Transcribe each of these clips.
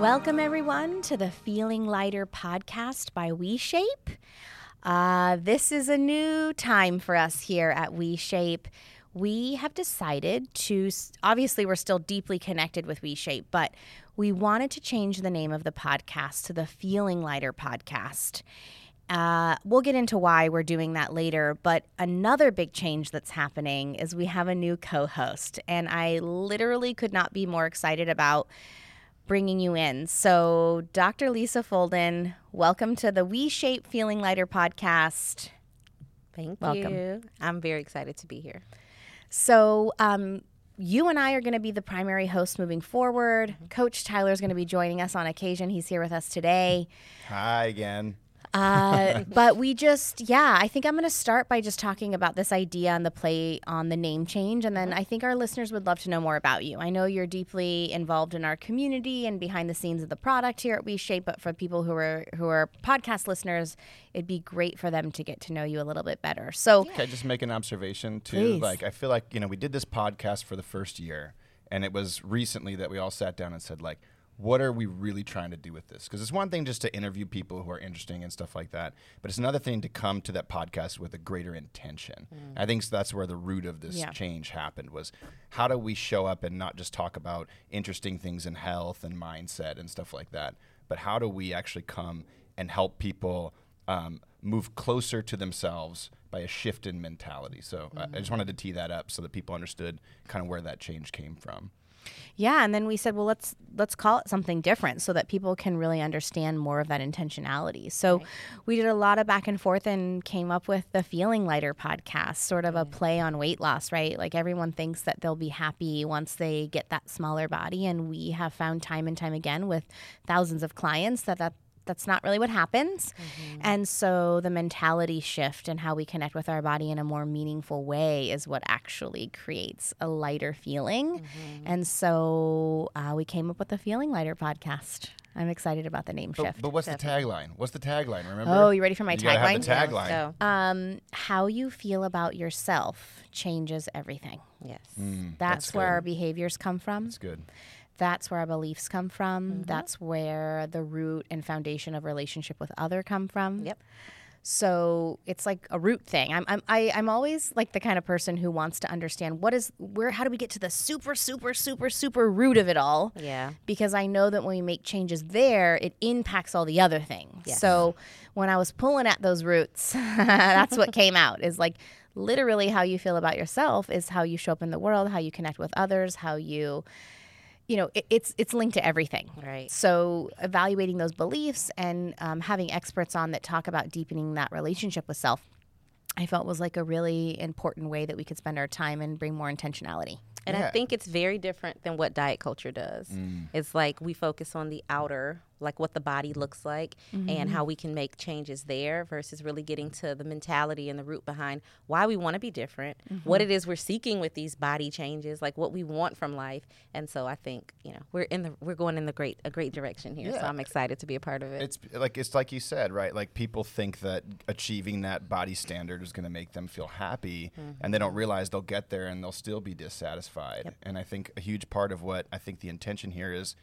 Welcome, everyone, to the Feeling Lighter podcast by WeShape. Uh, this is a new time for us here at WeShape. We have decided to, obviously, we're still deeply connected with WeShape, but we wanted to change the name of the podcast to the Feeling Lighter podcast. Uh, we'll get into why we're doing that later, but another big change that's happening is we have a new co host, and I literally could not be more excited about bringing you in. So, Dr. Lisa Folden, welcome to the We Shape Feeling Lighter podcast. Thank Welcome. you. I'm very excited to be here. So, um, you and I are going to be the primary hosts moving forward. Coach Tyler is going to be joining us on occasion. He's here with us today. Hi again. Uh, but we just, yeah, I think I'm going to start by just talking about this idea and the play on the name change. And then I think our listeners would love to know more about you. I know you're deeply involved in our community and behind the scenes of the product here at WeShape, but for people who are who are podcast listeners, it'd be great for them to get to know you a little bit better. So, Can I just make an observation too? Please. Like I feel like, you know, we did this podcast for the first year and it was recently that we all sat down and said like what are we really trying to do with this? Because it's one thing just to interview people who are interesting and stuff like that, but it's another thing to come to that podcast with a greater intention. Mm. I think that's where the root of this Yeah. change happened was how do we show up and not just talk about interesting things in health and mindset and stuff like that, but how do we actually come and help people um, move closer to themselves by a shift in mentality. So I- I just mm. wanted to tee that up so that people understood kind of where that change came from. Yeah, and then we said, well, let's let's call it something different so that people can really understand more of that intentionality. So we did a lot of back and forth and came up with the Feeling Lighter podcast, sort of a mm. play on weight loss, right? Like everyone thinks that they'll be happy once they get that smaller body, and we have found time and time again with thousands of clients that that that's not really what happens. And so the mentality shift and how we connect with our body in a more meaningful way is what actually creates a lighter feeling. And so uh, we came up with the Feeling Lighter podcast. I'm excited about the name But, shift. but what's the tagline? What's the tagline? Remember? Oh, you ready for my You gotta have the tagline? tagline. So, um, how you feel about yourself changes everything. yes. Mm, That's, where our behaviors come from. That's good. That's where our beliefs come from. Mm-hmm. That's where the root and foundation of relationship with other come from. Yep. So it's like a root thing. I'm I'm I, I'm always like the kind of person who wants to understand what is where how do we get to the super super super super root of it all? Yeah. Because I know that when we make changes there, it impacts all the other things. Yes. So when I was pulling at those roots, that's what came out. Is like literally how you feel about yourself is how you show up in the world, how you connect with others, how you you know, it, it's it's linked to everything. Right. So evaluating those beliefs and um, having experts on that talk about deepening that relationship with self, I felt was like a really important way that we could spend our time and bring more intentionality. And I think it's very different than what diet culture does. It's like we focus on the outer, like what the body looks like and mm-hmm. how we can make changes there versus really getting to the mentality and the root behind why we want to be different, what mm-hmm. it is we're seeking with these body changes, like what we want from life. And so I think, you know, we're in the we're going in the great a great direction here. So I'm excited to be a part of it. It's like it's like you said, right? Like people think that achieving that body standard is going to make them feel happy, mm-hmm. and they don't realize they'll get there and they'll still be dissatisfied. And I think a huge part of what I think the intention here is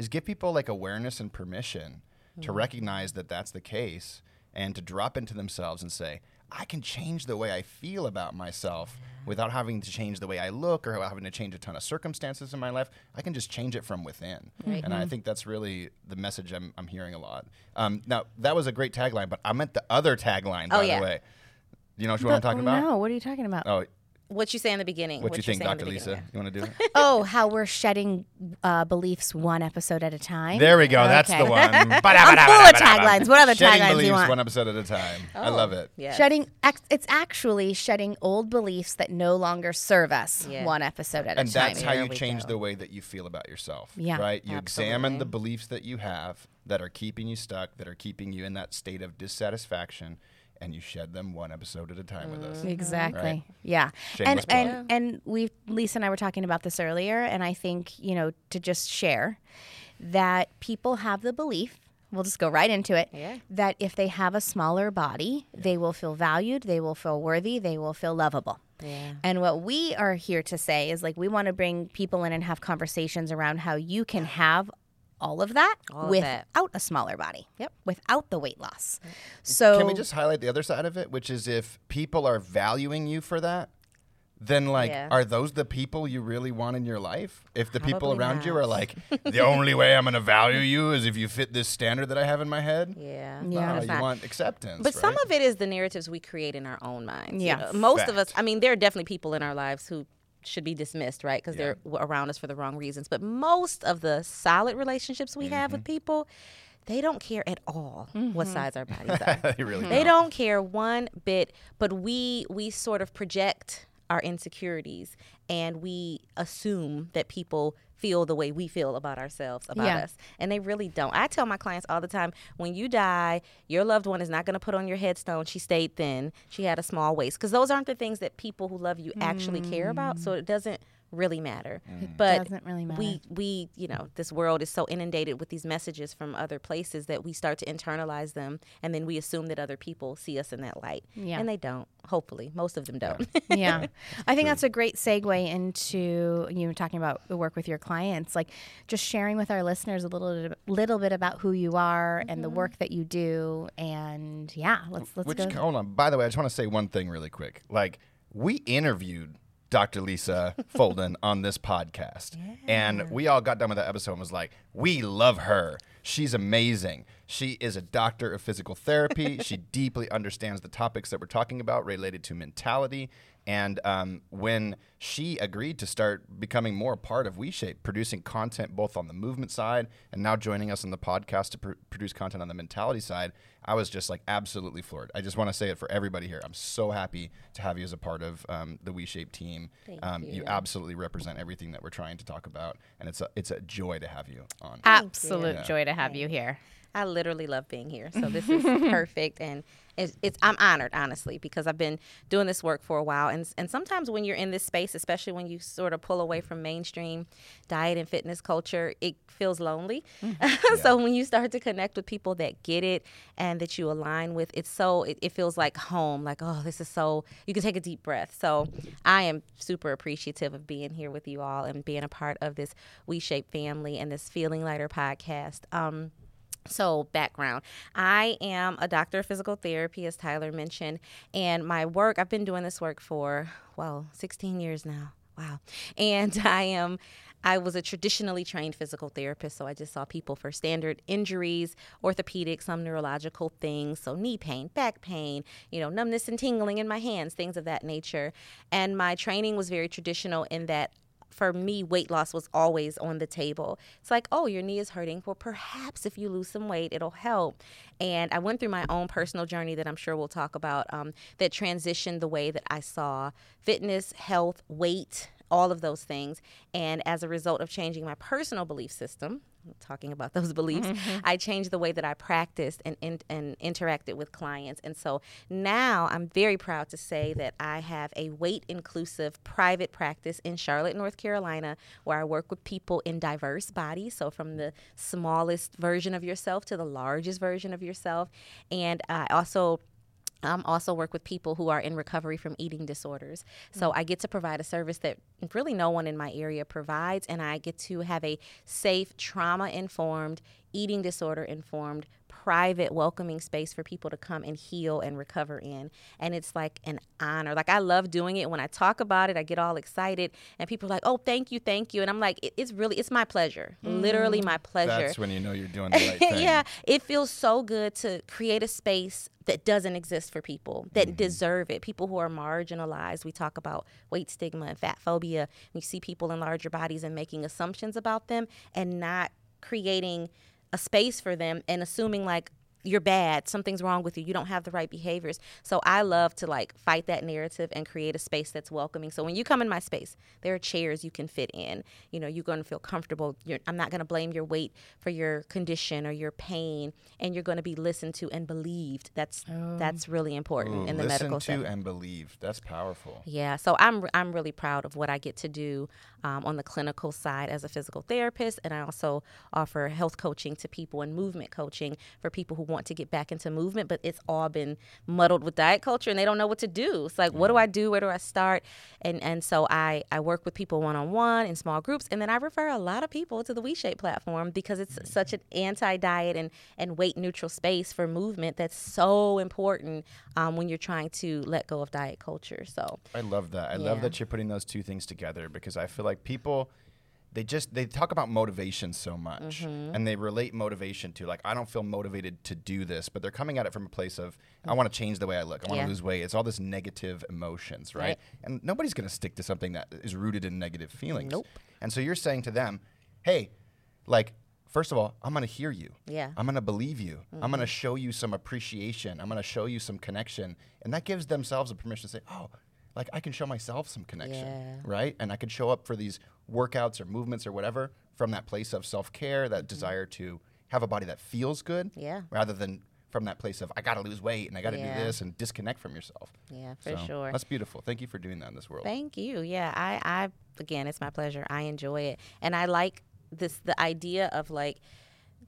is give people like awareness and permission to recognize that that's the case and to drop into themselves and say, I can change the way I feel about myself without having to change the way I look or having to change a ton of circumstances in my life. I can just change it from within. And I think that's really the message I'm, I'm hearing a lot. Um, now, that was a great tagline, but I meant the other tagline, by Oh, yeah. the way. You know what I'm talking about? No, what are you talking about? Oh, what you say in the beginning. what you think, Dr. Lisa? beginning, You want to do it? Oh, how we're shedding uh, beliefs one episode at a time. There we go. That's the one. I'm full of taglines. What other Shedding taglines do beliefs you want? one episode at a time. I Oh, love it. Yeah. Shedding. It's actually shedding old beliefs that no longer serve us. Yeah. One episode at and a time. And that's how There you change go. the way that you feel about yourself Yeah. right you examine the beliefs that you have that are keeping you stuck that are keeping you in that state of dissatisfaction and you shed them one episode at a time with us mm-hmm. Exactly. Right. Yeah. Shameless and plug. and and we Lisa and I were talking about this earlier and I think, you know, to just share that people have the belief We'll just go right into it. Yeah. That if they have a smaller body, they will feel valued, they will feel worthy, they will feel lovable. Yeah. And what we are here to say is like we want to bring people in and have conversations around how you can have all of that All without that. a smaller body. Yep. Without the weight loss. So Can we just highlight the other side of it, which is if people are valuing you for that, then like, Yeah. are those the people you really want in your life? If the people Probably around you are like, the only way I'm going to value you is if you fit this standard that I have in my head. Yeah. Yeah. No, you not- want acceptance. But some of it is the narratives we create in our own minds. you Yeah. know. Most of us, I mean, there are definitely people in our lives who should be dismissed, right? Because Yeah. they're around us for the wrong reasons. But most of the solid relationships we have Mm-hmm. with people, they don't care at all what size our bodies are. they really they don't. don't care one bit but we we sort of project our insecurities and we assume that people feel the way we feel about ourselves about Yeah. us and they really don't. I tell my clients all the time when you die your loved one is not going to put on your headstone. She stayed thin. She had a small waist. Because those aren't the things that people who love you actually care about so mm. it doesn't really matter mm. but doesn't really matter. we we you know this world is so inundated with these messages from other places that we start to internalize them and then we assume that other people see us in that light Yeah. and they don't hopefully most of them don't yeah. I think that's a great segue into you know talking about the work with your clients, like just sharing with our listeners a little bit, little bit about who you are and the mm-hmm. work that you do, and yeah, let's let's Which, go. hold on. By the way, I just want to say one thing really quick. Like, we interviewed Dr. Lisa Folden on this podcast, and we all got done with that episode and was like, we love her. She's amazing. She is a doctor of physical therapy. she deeply understands the topics that we're talking about related to mentality. And um, when she agreed to start becoming more a part of WeShape, producing content both on the movement side and now joining us on the podcast to pr- produce content on the mentality side, I was just like absolutely floored. I just want to say it for everybody here. I'm so happy to have you as a part of um, the WeShape team. Thank um, you you. absolutely represent everything that we're trying to talk about, and it's a it's a joy to have you on. Absolute Yeah. joy to have you here. I literally love being here. So this is perfect, and it's, it's I'm honored, honestly, because I've been doing this work for a while, and and sometimes when you're in this space, especially when you sort of pull away from mainstream diet and fitness culture, it feels lonely. so when you start to connect with people that get it and that you align with, it's so it, it feels like home. Like oh, this is so you can take a deep breath. So I am super appreciative of being here with you all and being a part of this We Shape family and this Feeling Lighter podcast. Um, so, background I am a doctor of physical therapy, as Tyler mentioned, and my work, I've been doing this work for, well, 16 years now. Wow. And I am. I was a traditionally trained physical therapist, so I just saw people for standard injuries, orthopedic, some neurological things, so knee pain, back pain, you know, numbness and tingling in my hands, things of that nature. And my training was very traditional in that for me, weight loss was always on the table. It's like, oh, your knee is hurting. Well, perhaps if you lose some weight, it'll help. And I went through my own personal journey that I'm sure we'll talk about um, that transitioned the way that I saw fitness, health, weight, all of those things. And as a result of changing my personal belief system, talking about those beliefs, mm-hmm. I changed the way that I practiced and, and, and interacted with clients. And so now I'm very proud to say that I have a weight inclusive private practice in Charlotte, North Carolina, where I work with people in diverse bodies. So from the smallest version of yourself to the largest version of yourself. And I also um, also work with people who are in recovery from eating disorders. So I get to provide a service that really no one in my area provides, and I get to have a safe, trauma informed, eating disorder informed, private, welcoming space for people to come and heal and recover in. And it's like an honor. Like I love doing it. When I talk about it, I get all excited, and people are like, "Oh, thank you, thank you," and I'm like, it, "It's really, it's my pleasure, literally my pleasure." That's when you know you're doing the right thing. yeah, it feels so good to create a space that doesn't exist for people that Mm-hmm. deserve it. People who are marginalized. We talk about weight stigma and fat phobia. We see people in larger bodies and making assumptions about them and not creating a space for them and assuming like you're bad, something's wrong with you, you don't have the right behaviors. So I love to like fight that narrative and create a space that's welcoming. So when you come in my space, there are chairs you can fit in. You know, you're going to feel comfortable. You're, I'm not going to blame your weight for your condition or your pain, and you're going to be listened to and believed. That's that's really important Ooh, in the medical. listen medical to setting. and believe. That's powerful. Yeah, so I'm I'm really proud of what I get to do um, on the clinical side as a physical therapist, and I also offer health coaching to people and movement coaching for people who want to get back into movement, but it's all been muddled with diet culture and they don't know what to do. It's like, what do I do? Where do I start? And and so I, I work with people one on one in small groups and then I refer a lot of people to the WeShape platform because it's such an anti diet and, and weight neutral space for movement that's so important um, when you're trying to let go of diet culture. So I love that. I love that you're putting those two things together because I feel like people they just they talk about motivation so much Mm-hmm. and they relate motivation to like I don't feel motivated to do this, but they're coming at it from a place of I want to change the way I look. I want to Yeah. lose weight. It's all this negative emotions, right? Right. And nobody's going to stick to something that is rooted in negative feelings. Nope. And so you're saying to them, "Hey, like First of all, I'm going to hear you. Yeah. Mm-hmm. I'm going to believe you. I'm going to show you some appreciation. I'm going to show you some connection. And that gives themselves a permission to say, oh, like I can show myself some connection, Yeah. right? And I can show up for these workouts or movements or whatever from that place of self care, that desire to have a body that feels good, Mm-hmm. Yeah. rather than from that place of I got to lose weight and I got to Yeah. do this and disconnect from yourself. yeah, for So, sure. That's beautiful. Thank you for doing that in this world. Thank you. Yeah, I, I again, it's my pleasure. I enjoy it, and I like this the idea of like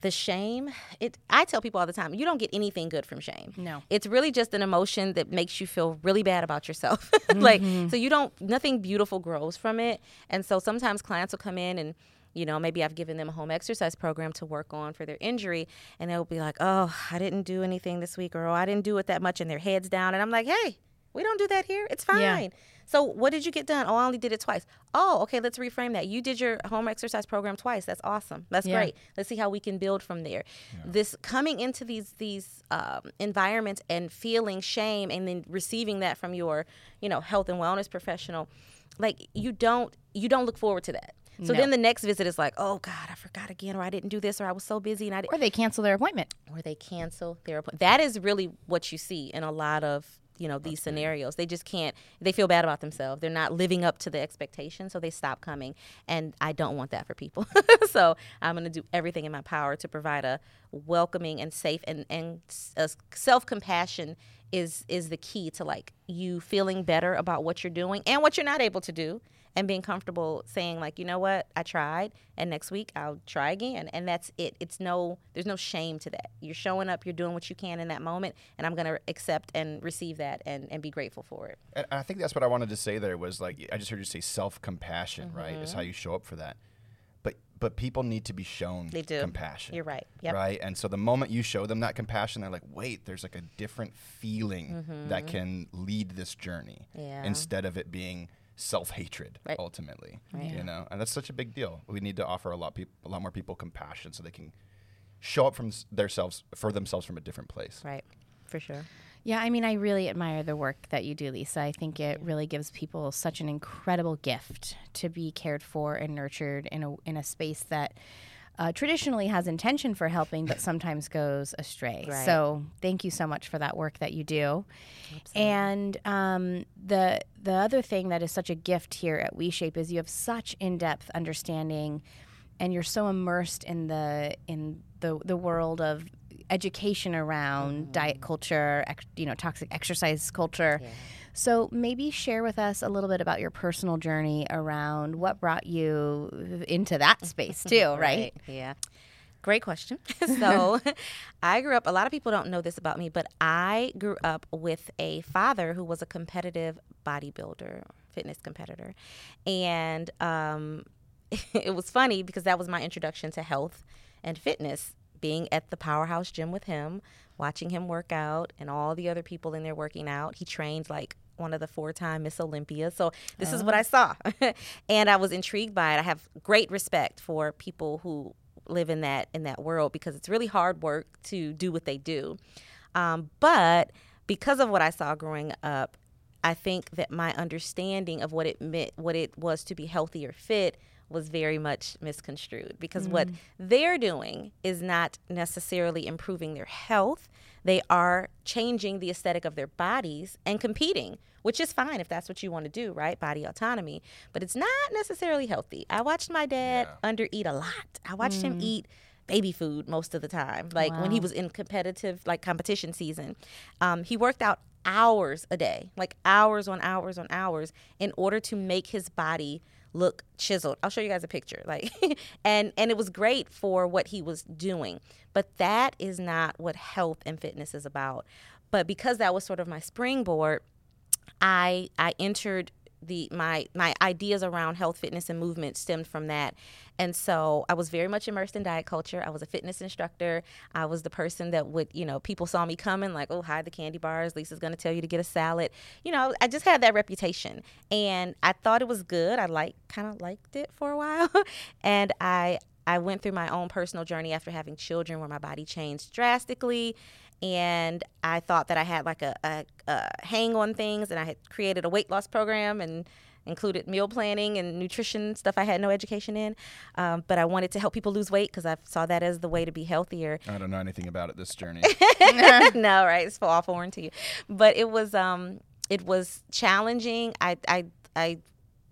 the shame. It. I tell people all the time, you don't get anything good from shame. No. it's really just an emotion that makes you feel really bad about yourself. Mm-hmm. like, so you don't. Nothing beautiful grows from it, and so sometimes clients will come in and. You know, maybe I've given them a home exercise program to work on for their injury, and they'll be like, "Oh, I didn't do anything this week," or "Oh, I didn't do it that much," and their heads down, and I'm like, "Hey, we don't do that here. It's fine." Yeah. So what did you get done? Oh, I only did it twice. Oh, okay. Let's reframe that. You did your home exercise program twice. That's awesome. That's Yeah. great. Let's see how we can build from there. This coming into these these um, environments and feeling shame and then receiving that from your you know health and wellness professional, like you don't you don't look forward to that. So No. then the next visit is like, oh God, I forgot again, or I didn't do this, or I was so busy and I didn't Or they cancel their appointment. or they cancel their appointment. That is really what you see in a lot of you know these scenarios. They just can't. They feel bad about themselves. They're not living up to the expectation, so they stop coming. And I don't want that for people. so I'm going to do everything in my power to provide a welcoming and safe and and self compassion is is the key to like you feeling better about what you're doing and what you're not able to do and being comfortable saying like you know what i tried and next week i'll try again and that's it it's no there's no shame to that you're showing up you're doing what you can in that moment and i'm going to accept and receive that and, and be grateful for it And I think that's what I wanted to say there was like I just heard you say self compassion, right? Is how Mm-hmm. you show up for that. But but people need to be shown They do. compassion. You're right. Yep. Right. And so the moment you show them that compassion, they're like, wait, there's like a different feeling that can lead this journey. Mm-hmm. Yeah. Instead of it being self hatred Right. ultimately. Right. You know? And that's such a big deal. We need to offer a lot people, a lot more people compassion so they can show up from s- themselves for themselves from a different place. right for sure Yeah, I mean, I really admire the work that you do, Lisa. I think it really gives people such an incredible gift to be cared for and nurtured in a in a space that uh, traditionally has intention for helping, but sometimes goes astray. Right. So, thank you so much for that work that you do. And um, the the other thing that is such a gift here at WeShape is you have such in depth understanding, and you're so immersed in the in the the world of education around diet culture, ex, you know, toxic exercise culture. So maybe share with us a little bit about your personal journey around what brought you into that space too, right? Yeah. Great question. so, I grew up, a lot of people don't know this about me, but I grew up with a father who was a competitive bodybuilder, fitness competitor. And um, it was funny because that was my introduction to health and fitness, being at the powerhouse gym with him, watching him work out, and all the other people in there working out. He trained like one of the four time Miss Olympia. So this is what I saw. and I was intrigued by it. I have great respect for people who live in that in that world because it's really hard work to do what they do. Um, but because of what I saw growing up, I think that my understanding of what it meant, what it was to be healthy or fit, was very much misconstrued because what they're doing is not necessarily improving their health. They are changing the aesthetic of their bodies and competing, which is fine if that's what you want to do, right? Body autonomy. But it's not necessarily healthy. I watched my dad undereat a lot. I watched him eat baby food most of the time, like when he was in competitive, like competition season. Um, he worked out hours a day, like hours on hours on hours, in order to make his body look chiseled. I'll show you guys a picture. Like and and it was great for what he was doing. But that is not what health and fitness is about. But because that was sort of my springboard, I I entered the my my ideas around health, fitness, and movement stemmed from that. And so I was very much immersed in diet culture. I was a fitness instructor. I was the person that would, you know, people saw me coming like, oh, hide the candy bars. Lisa's going to tell you to get a salad. You know, I just had that reputation, and I thought it was good. I like kind of liked it for a while, and I I went through my own personal journey after having children where my body changed drastically and I thought that I had like a, a, a, hang on things, and I had created a weight loss program and included meal planning and nutrition stuff I had no education in. Um, but I wanted to help people lose weight because I saw that as the way to be healthier. I don't know anything about it. This journey. no, right? It's all foreign to you, but it was um, it was challenging. I I I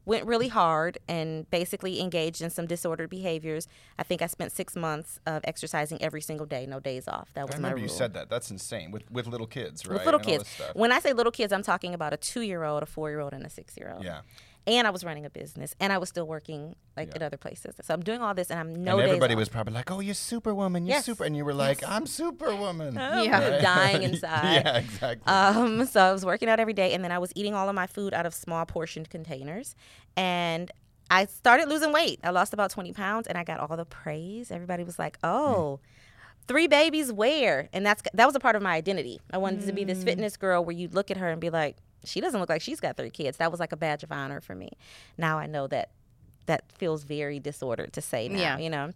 went really hard and basically engaged in some disordered behaviors. I think I spent six months of exercising every single day, no days off. That was I my rule. you said that. That's insane. With with little kids, right? With little And kids. When I say little kids, I'm talking about a two year old, a four year old, and a six year old. Yeah. And I was running a business, and I was still working like Yeah. at other places. So I'm doing all this, and I'm no and days everybody off. was probably like, "Oh, you're Superwoman, you're Yes. super," and you were like, "I'm Superwoman." Oh, Yeah. I'm dying inside. yeah, exactly. Um, so I was working out every day, and then I was eating all of my food out of small portioned containers. And I started losing weight. I lost about 20 pounds, and I got all the praise. Everybody was like, "Oh, three babies where?" And that's that was a part of my identity. I wanted to be this fitness girl where you look at her and be like, "She doesn't look like she's got three kids." That was like a badge of honor for me. Now I know that that feels very disordered to say now, Yeah. you know.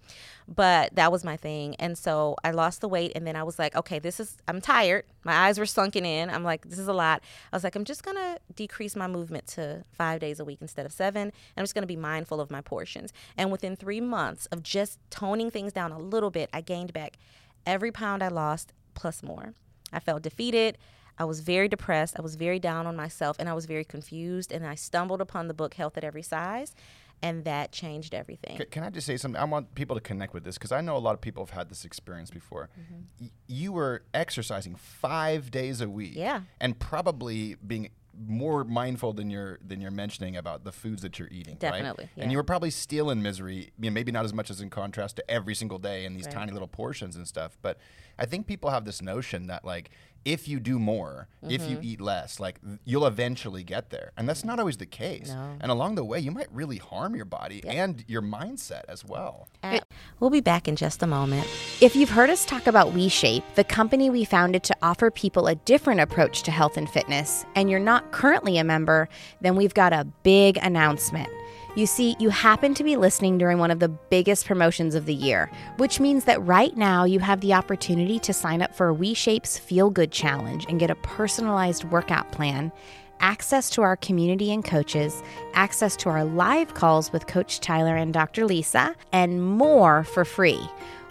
But that was my thing. And so I lost the weight and then I was like, okay, this is I'm tired. My eyes were sunken in. I'm like, this is a lot. I was like, I'm just going to decrease my movement to 5 days a week instead of 7. And I'm just going to be mindful of my portions. And within 3 months of just toning things down a little bit, I gained back every pound I lost plus more. I felt defeated. I was very depressed. I was very down on myself and I was very confused. And I stumbled upon the book Health at Every Size, and that changed everything. C- Can I just say something? I want people to connect with this because I know a lot of people have had this experience before. Mm-hmm. Y- you were exercising five days a week, Yeah. and probably being more mindful than you're than you're mentioning about the foods that you're eating. right? Definitely, and you were probably still in misery. You know, maybe not as much as in contrast to every single day in these Right. tiny little portions and stuff. But I think people have this notion that like if you do more, if Mm-hmm. you eat less, like you'll eventually get there, and that's not always the case. No. And along the way, you might really harm your body and your mindset as well. Uh, we'll be back in just a moment. If you've heard us talk about WeShape, the company we founded to offer people a different approach to health and fitness, and you're not currently a member, then we've got a big announcement. You see, you happen to be listening during one of the biggest promotions of the year, which means that right now you have the opportunity to sign up for a WeShape's Feel Good Challenge and get a personalized workout plan access to our community and coaches, access to our live calls with Coach Tyler and Dr. Lisa, and more for free.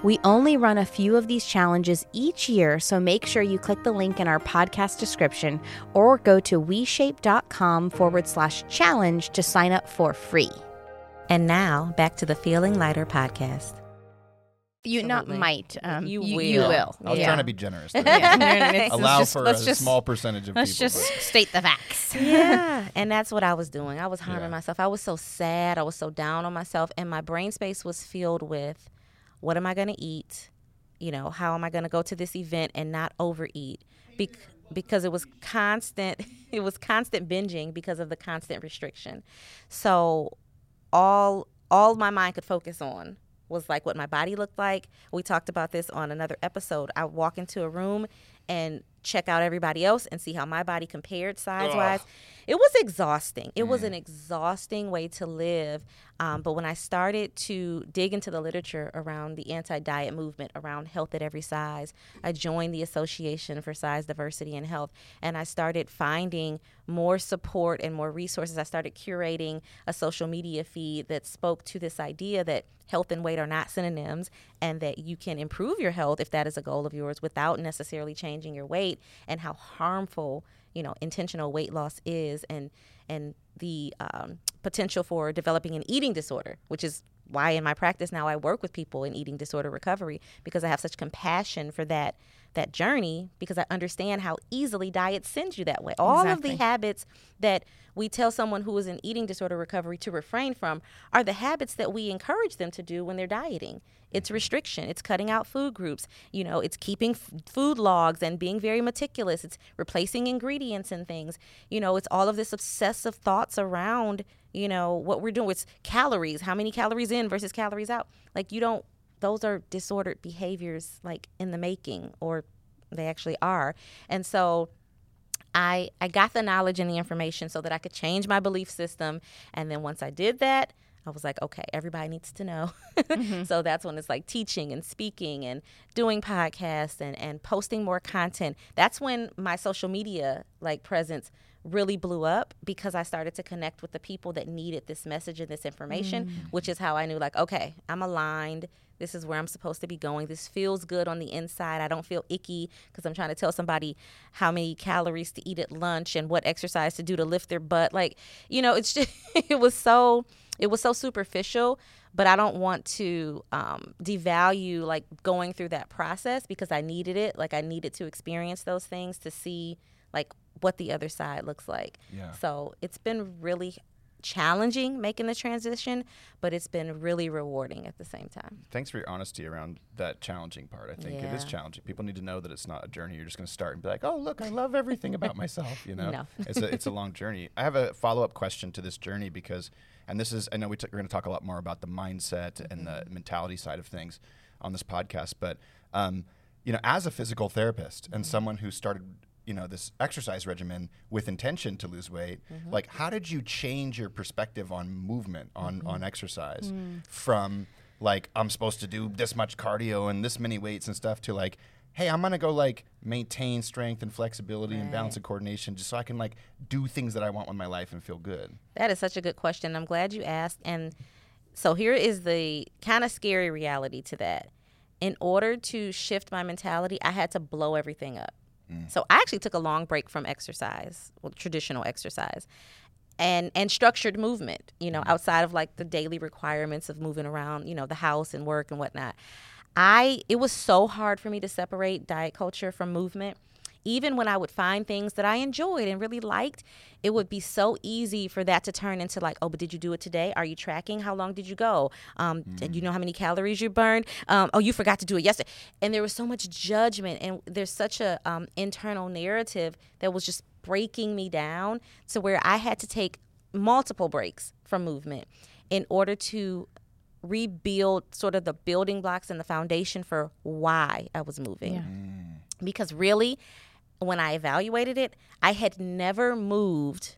We only run a few of these challenges each year, so make sure you click the link in our podcast description or go to WeShape.com forward slash challenge to sign up for free. And now, back to the Feeling Lighter podcast. You not might. Um, You you, will. you will. I was yeah. trying to be generous. there. Yeah. It's- Allow just- for a just- small percentage of Let's people. just but- state the facts. yeah and that's what i was doing i was harming Yeah. myself i was so sad i was so down on myself and my brain space was filled with what am i going to eat you know how am i going to go to this event and not overeat Bec- because it was constant it was constant binging because of the constant restriction so all all my mind could focus on was like what my body looked like. We talked about this on another episode. I walk into a room and check out everybody else and see how my body compared size wise. It was exhausting. It was an exhausting way to live. Um, but when I started to dig into the literature around the anti diet movement, around health at every size, I joined the Association for Size Diversity and Health and I started finding more support and more resources. I started curating a social media feed that spoke to this idea that health and weight are not synonyms and that you can improve your health if that is a goal of yours without necessarily changing your weight and how harmful you know intentional weight loss is and and the um, potential for developing an eating disorder which is why in my practice now I work with people in eating disorder recovery because I have such compassion for that that journey because I understand how easily diet sends you that way. All Exactly. of the habits that we tell someone who is in eating disorder recovery to refrain from are the habits that we encourage them to do when they're dieting. It's mm-hmm. restriction, it's cutting out food groups, you know, it's keeping f- food logs and being very meticulous, it's replacing ingredients and things. You know, it's all of this obsessive thoughts around, you know, what we're doing. It's calories, how many calories in versus calories out. Like you don't those are disordered behaviors like in the making or they actually are. And so I I got the knowledge and the information so that I could change my belief system. And then once I did that, I was like, okay, everybody needs to know. Mm-hmm. so that's when it's like teaching and speaking and doing podcasts and, and posting more content. That's when my social media like presence really blew up because I started to connect with the people that needed this message and this information, mm. which is how I knew like, okay, I'm aligned. This is where I'm supposed to be going. This feels good on the inside. I don't feel icky because I'm trying to tell somebody how many calories to eat at lunch and what exercise to do to lift their butt. Like, you know, it's just it was so it was so superficial but i don't want to um, devalue like going through that process because i needed it like i needed to experience those things to see like what the other side looks like Yeah. so it's been really challenging making the transition but it's been really rewarding at the same time Thanks for your honesty around that challenging part. I think it is challenging. People need to know that it's not a journey. You're just going to start and be like, "Oh, look, I love everything about myself." You know, No. it's a it's a long journey. I have a follow up question to this journey because, and this is I know we t- we're going to talk a lot more about the mindset and the mentality side of things on this podcast, but um, you know, as a physical therapist and someone who started you know this exercise regimen with intention to lose weight mm-hmm. like how did you change your perspective on movement on on mm-hmm. exercise mm. from like i'm supposed to do this much cardio and this many weights and stuff to like hey i'm gonna go like maintain strength and flexibility and balance and coordination just so i can like do things that i want with my life and feel good That is such a good question. I'm glad you asked. And so here is the kind of scary reality to that. In order to shift my mentality, I had to blow everything up. Mm. So I actually took a long break from exercise, well, traditional exercise. And, and structured movement, you know, mm. outside of like the daily requirements of moving around, you know, the house and work and whatnot. I it was so hard for me to separate diet culture from movement. Even when I would find things that I enjoyed and really liked, it would be so easy for that to turn into like, oh, but did you do it today? Are you tracking? How long did you go? Um, Did you know how many calories you burned? Um, oh, you forgot to do it yesterday. And there was so much judgment, and there's such a um, internal narrative that was just breaking me down to where I had to take multiple breaks from movement in order to rebuild sort of the building blocks and the foundation for why I was moving. Yeah. Because really, when I evaluated it, I had never moved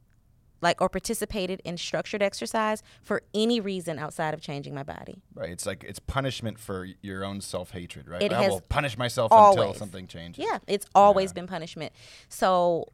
like or participated in structured exercise for any reason outside of changing my body. right it's like it's punishment for your own self-hatred right It i has will punish myself until something changes Yeah, it's always been punishment. So,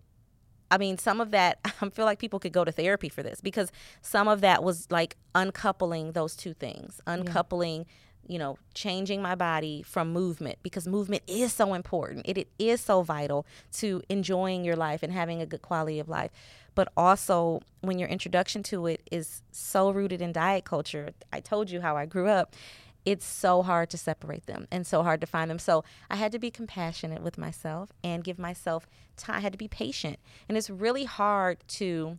I mean, some of that, I feel like people could go to therapy for this because some of that was like uncoupling those two things, uncoupling, you know, changing my body from movement because movement is so important. It, it is so vital to enjoying your life and having a good quality of life. But also, when your introduction to it is so rooted in diet culture, I told you how I grew up it's so hard to separate them and so hard to find them. So I had to be compassionate with myself and give myself time. I had to be patient. And it's really hard to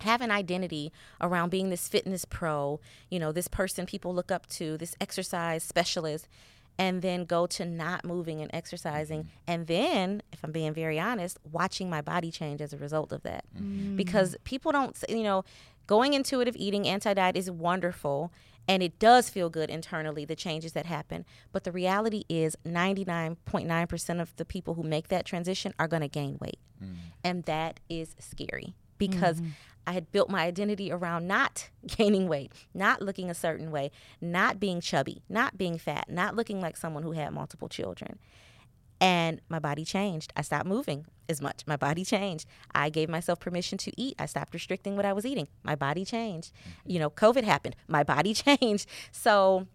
have an identity around being this fitness pro, you know, this person people look up to, this exercise specialist, and then go to not moving and exercising. Mm-hmm. And then, if I'm being very honest, watching my body change as a result of that. Mm-hmm. Mm. Because people don't, you know, going intuitive eating, anti diet is wonderful and it does feel good internally, the changes that happen. But the reality is 99.9% of the people who make that transition are going to gain weight. Mm. And that is scary because mm-hmm. I had built my identity around not gaining weight, not looking a certain way, not being chubby, not being fat, not looking like someone who had multiple children. And my body changed. I stopped moving as much. My body changed. I gave myself permission to eat. I stopped restricting what I was eating. My body changed. You know, COVID happened. My body changed. So,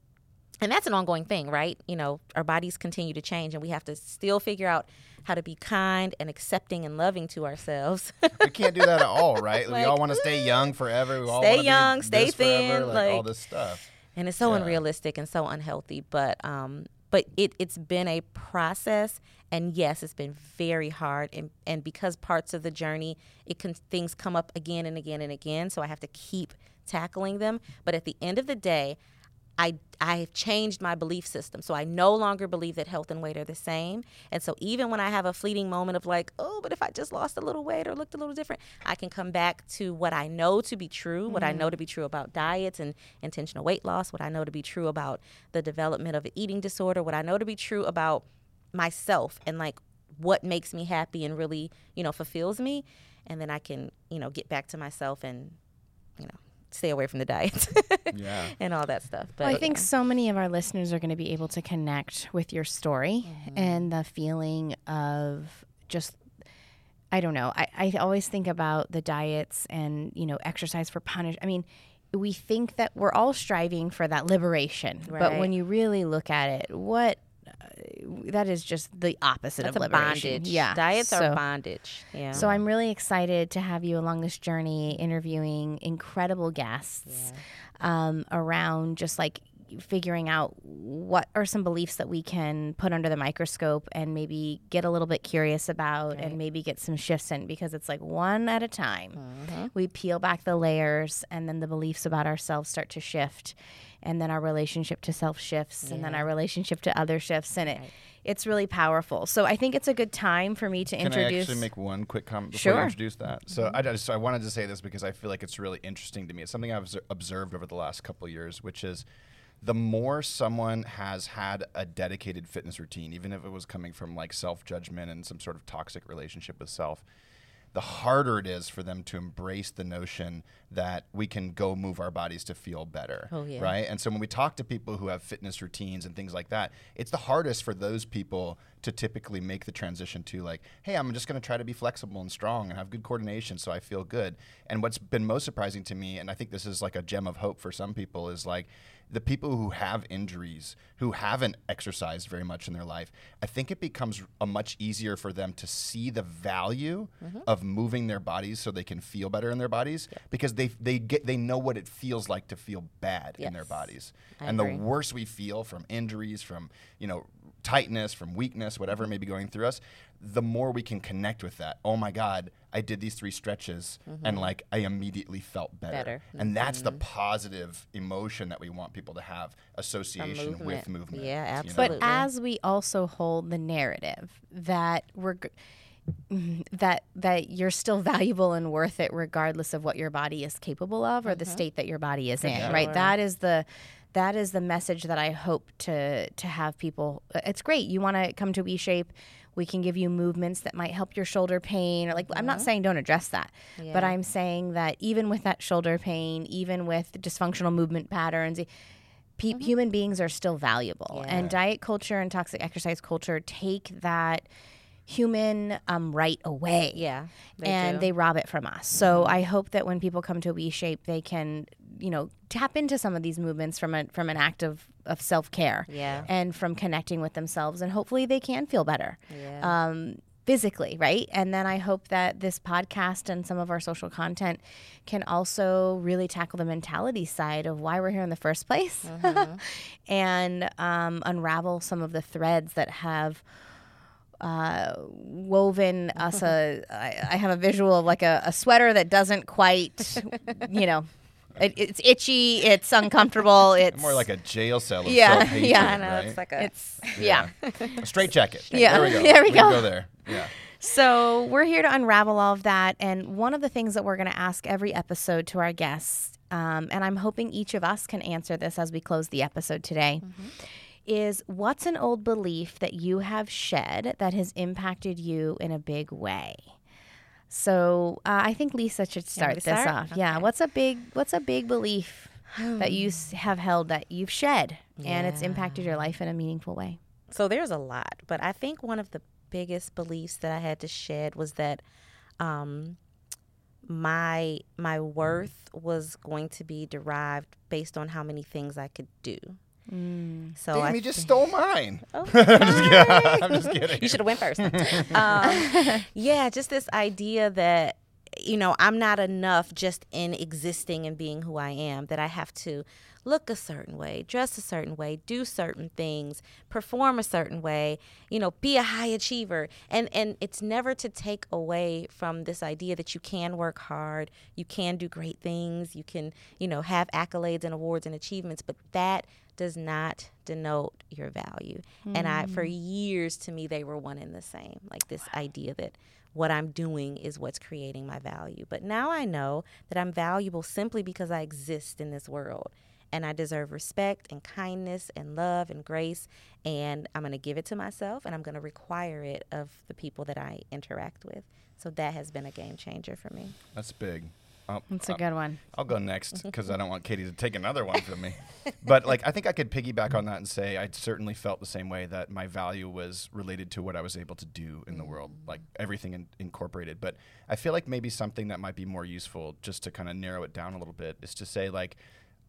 and that's an ongoing thing, right? You know, our bodies continue to change and we have to still figure out how to be kind and accepting and loving to ourselves. we can't do that at all right we all want to stay young forever we all stay young, stay this forever, thin, like, all this stuff and it's so Yeah. unrealistic and so unhealthy but um but it, it's been a process and yes it's been very hard and, and because parts of the journey it can things come up again and again and again so i have to keep tackling them but at the end of the day I I have changed my belief system. So I no longer believe that health and weight are the same. And so even when I have a fleeting moment of like, oh, but if I just lost a little weight or looked a little different, I can come back to what I know to be true, mm-hmm. what I know to be true about diets and intentional weight loss, what I know to be true about the development of an eating disorder, what I know to be true about myself and like what makes me happy and really, you know, fulfills me. And then I can, you know, get back to myself and, you know, stay away from the diet yeah. and all that stuff. But well, I think yeah. so many of our listeners are going to be able to connect with your story mm-hmm. and the feeling of just I don't know. I, I always think about the diets and, you know, exercise for punish. I mean, we think that we're all striving for that liberation. Right. But when you really look at it, what that is just the opposite That's of liberation. bondage. Yeah, diets so, are bondage. Yeah. So I'm really excited to have you along this journey, interviewing incredible guests yeah. um, around just like figuring out what are some beliefs that we can put under the microscope and maybe get a little bit curious about right. and maybe get some shifts in because it's like one at a time. Mm-hmm. We peel back the layers and then the beliefs about ourselves start to shift and then our relationship to self shifts yeah. and then our relationship to other shifts and it right. it's really powerful so i think it's a good time for me to Can introduce I actually make one quick comment before sure. you introduce that so mm-hmm. I just I wanted to say this because I feel like it's really interesting to me it's something I've observed over the last couple years which is the more someone has had a dedicated fitness routine even if it was coming from like self judgment and some sort of toxic relationship with self the harder it is for them to embrace the notion that we can go move our bodies to feel better. Oh, yeah. Right. And so when we talk to people who have fitness routines and things like that, it's the hardest for those people to typically make the transition to like, hey, I'm just going to try to be flexible and strong and have good coordination so I feel good. And what's been most surprising to me, and I think this is like a gem of hope for some people, is like the people who have injuries, who haven't exercised very much in their life, I think it becomes a much easier for them to see the value mm-hmm. of moving their bodies so they can feel better in their bodies yeah. because they they get they know what it feels like to feel bad yes. in their bodies. I and agree. the worse we feel from injuries, from, you know, tightness, from weakness, whatever may be going through us, the more we can connect with that. Oh my God, I did these three stretches mm-hmm. and like I immediately felt better. better. And that's mm-hmm. the positive emotion that we want people to have association movement. with movement. Yeah, absolutely. But as we also hold the narrative that we're that that you're still valuable and worth it regardless of what your body is capable of or mm-hmm. the state that your body is in, yeah. right? That is the that is the message that I hope to to have people. It's great. You want to come to WeShape. We can give you movements that might help your shoulder pain. Or like mm-hmm. I'm not saying don't address that, yeah. but I'm saying that even with that shoulder pain, even with dysfunctional movement patterns. Pe- mm-hmm. Human beings are still valuable, yeah. and diet culture and toxic exercise culture take that human um, right away. Yeah. They and do. they rob it from us. Mm-hmm. So I hope that when people come to WeShape, they can, you know, tap into some of these movements from a from an act of, self care. Yeah. And from connecting with themselves and hopefully they can feel better. Yeah. Um, physically, right? And then I hope that this podcast and some of our social content can also really tackle the mentality side of why we're here in the first place mm-hmm. and um, unravel some of the threads that have uh, woven us a. I, I have a visual of like a, a sweater that doesn't quite, you know, it, it's itchy. It's uncomfortable. It's more like a jail cell. yeah, yeah. I know. Right? It's like a. It's yeah. yeah. a straight jacket. Yeah. There we go. There we, we go. go there. Yeah. So we're here to unravel all of that, and one of the things that we're going to ask every episode to our guests, um, and I'm hoping each of us can answer this as we close the episode today. Mm-hmm is what's an old belief that you have shed that has impacted you in a big way? So uh, I think Lisa should start this start? off. Okay. Yeah, what's a big what's a big belief that you have held that you've shed yeah. and it's impacted your life in a meaningful way? So there's a lot, but I think one of the biggest beliefs that I had to shed was that um, my my worth was going to be derived based on how many things I could do. Mm. So Damn, I he just stole mine. Oh, I'm, just kidding. I'm just kidding. You should have went first. um, yeah, just this idea that you know I'm not enough just in existing and being who I am. That I have to look a certain way, dress a certain way, do certain things, perform a certain way, you know, be a high achiever. And and it's never to take away from this idea that you can work hard, you can do great things, you can, you know, have accolades and awards and achievements, but that does not denote your value. Mm. And I for years to me they were one and the same. Like this idea that what I'm doing is what's creating my value. But now I know that I'm valuable simply because I exist in this world and I deserve respect and kindness and love and grace. And I'm going to give it to myself and I'm going to require it of the people that I interact with. So that has been a game changer for me. That's big. I'll, That's a good one. I'll go next because I don't want Katie to take another one from me. But like, I think I could piggyback on that and say I certainly felt the same way that my value was related to what I was able to do in the world, like everything in, incorporated. But I feel like maybe something that might be more useful, just to kind of narrow it down a little bit, is to say like,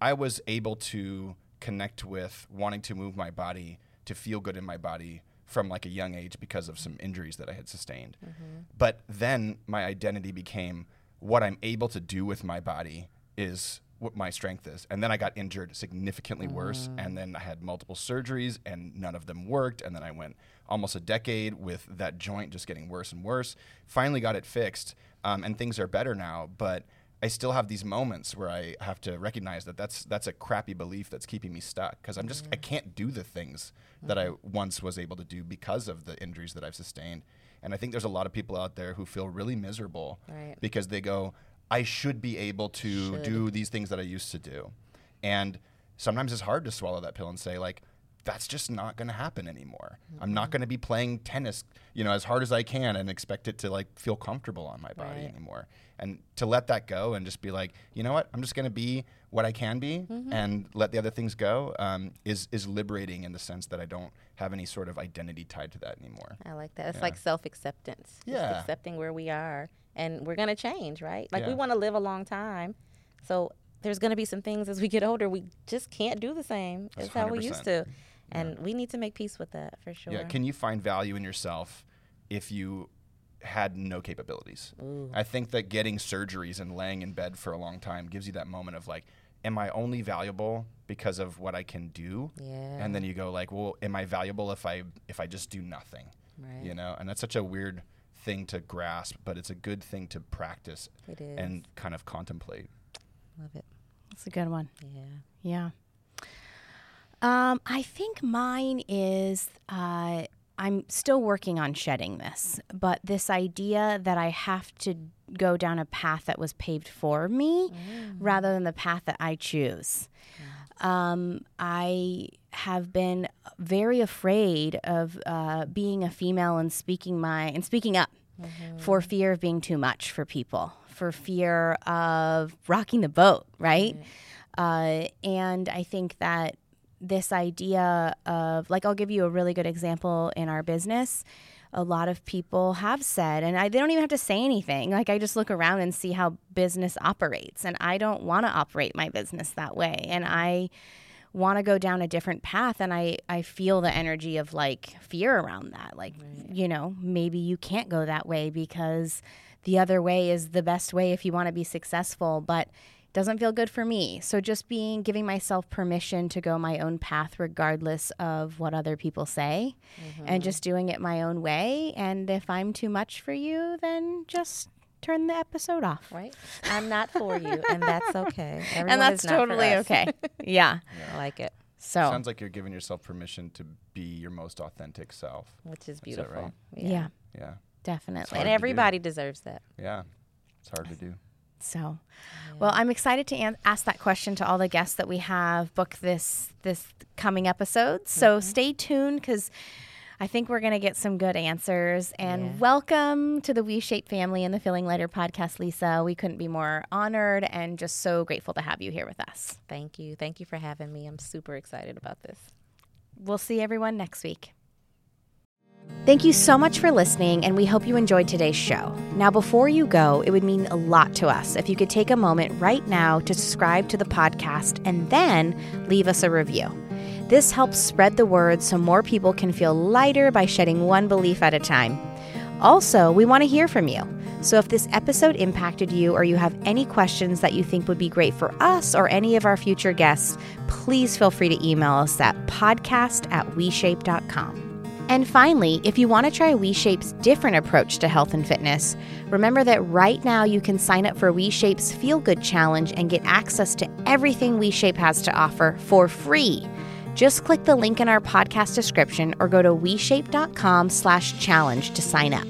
I was able to connect with wanting to move my body to feel good in my body from like a young age because of some injuries that I had sustained. Mm-hmm. But then my identity became what I'm able to do with my body is what my strength is. And then I got injured significantly mm. worse. And then I had multiple surgeries and none of them worked. And then I went almost a decade with that joint just getting worse and worse. Finally got it fixed. Um, and things are better now. But I still have these moments where I have to recognize that that's that's a crappy belief that's keeping me stuck because I'm just mm. I can't do the things mm. that I mm-hmm. once was able to do because of the injuries that I've sustained. And I think there's a lot of people out there who feel really miserable right. because they go, I should be able to should. do these things that I used to do. And sometimes it's hard to swallow that pill and say, like, that's just not going to happen anymore. Mm-hmm. I'm not going to be playing tennis, you know, as hard as I can and expect it to like feel comfortable on my body right. anymore. And to let that go and just be like, you know what, I'm just going to be what I can be mm-hmm. and let the other things go um, is is liberating in the sense that I don't have any sort of identity tied to that anymore. I like that. It's yeah. like self acceptance. Yeah. accepting where we are and we're going to change, right? Like yeah. we want to live a long time. So there's going to be some things as we get older we just can't do the same as how we used to and yeah. we need to make peace with that for sure. Yeah, can you find value in yourself if you had no capabilities? Ooh. I think that getting surgeries and laying in bed for a long time gives you that moment of like am I only valuable because of what I can do? Yeah. And then you go like, well, am I valuable if I if I just do nothing? Right. You know, and that's such a weird thing to grasp, but it's a good thing to practice and kind of contemplate. Love it. That's a good one. Yeah. Yeah. Um, I think mine is uh, I'm still working on shedding this, but this idea that I have to go down a path that was paved for me mm. rather than the path that I choose. Um, I have been very afraid of uh, being a female and speaking my and speaking up mm-hmm. for fear of being too much for people, for fear of rocking the boat, right? Uh, and I think that this idea of like I'll give you a really good example in our business. A lot of people have said, and I, they don't even have to say anything. Like I just look around and see how business operates, and I don't want to operate my business that way, and I want to go down a different path and I, I feel the energy of like fear around that like right. you know maybe you can't go that way because the other way is the best way if you want to be successful but doesn't feel good for me. So just being giving myself permission to go my own path regardless of what other people say mm-hmm. and just doing it my own way and if I'm too much for you then just turn the episode off. Right. I'm not for you and that's okay. Everyone and that's totally okay. yeah. yeah. I like it. So sounds like you're giving yourself permission to be your most authentic self, which is beautiful. Is right? Yeah. yeah. Yeah. Definitely. And everybody deserves that. Yeah. It's hard to do. So, yeah. well, I'm excited to an- ask that question to all the guests that we have booked this this coming episode. So mm-hmm. stay tuned because I think we're going to get some good answers. And yeah. welcome to the WeShape family and the Feeling Lighter podcast, Lisa. We couldn't be more honored and just so grateful to have you here with us. Thank you. Thank you for having me. I'm super excited about this. We'll see everyone next week. Thank you so much for listening, and we hope you enjoyed today's show. Now, before you go, it would mean a lot to us if you could take a moment right now to subscribe to the podcast and then leave us a review. This helps spread the word so more people can feel lighter by shedding one belief at a time. Also, we want to hear from you. So if this episode impacted you or you have any questions that you think would be great for us or any of our future guests, please feel free to email us at podcast at weshape.com. And finally, if you want to try WeShape's different approach to health and fitness, remember that right now you can sign up for WeShape's Feel Good Challenge and get access to everything WeShape has to offer for free. Just click the link in our podcast description or go to weshape.com slash challenge to sign up.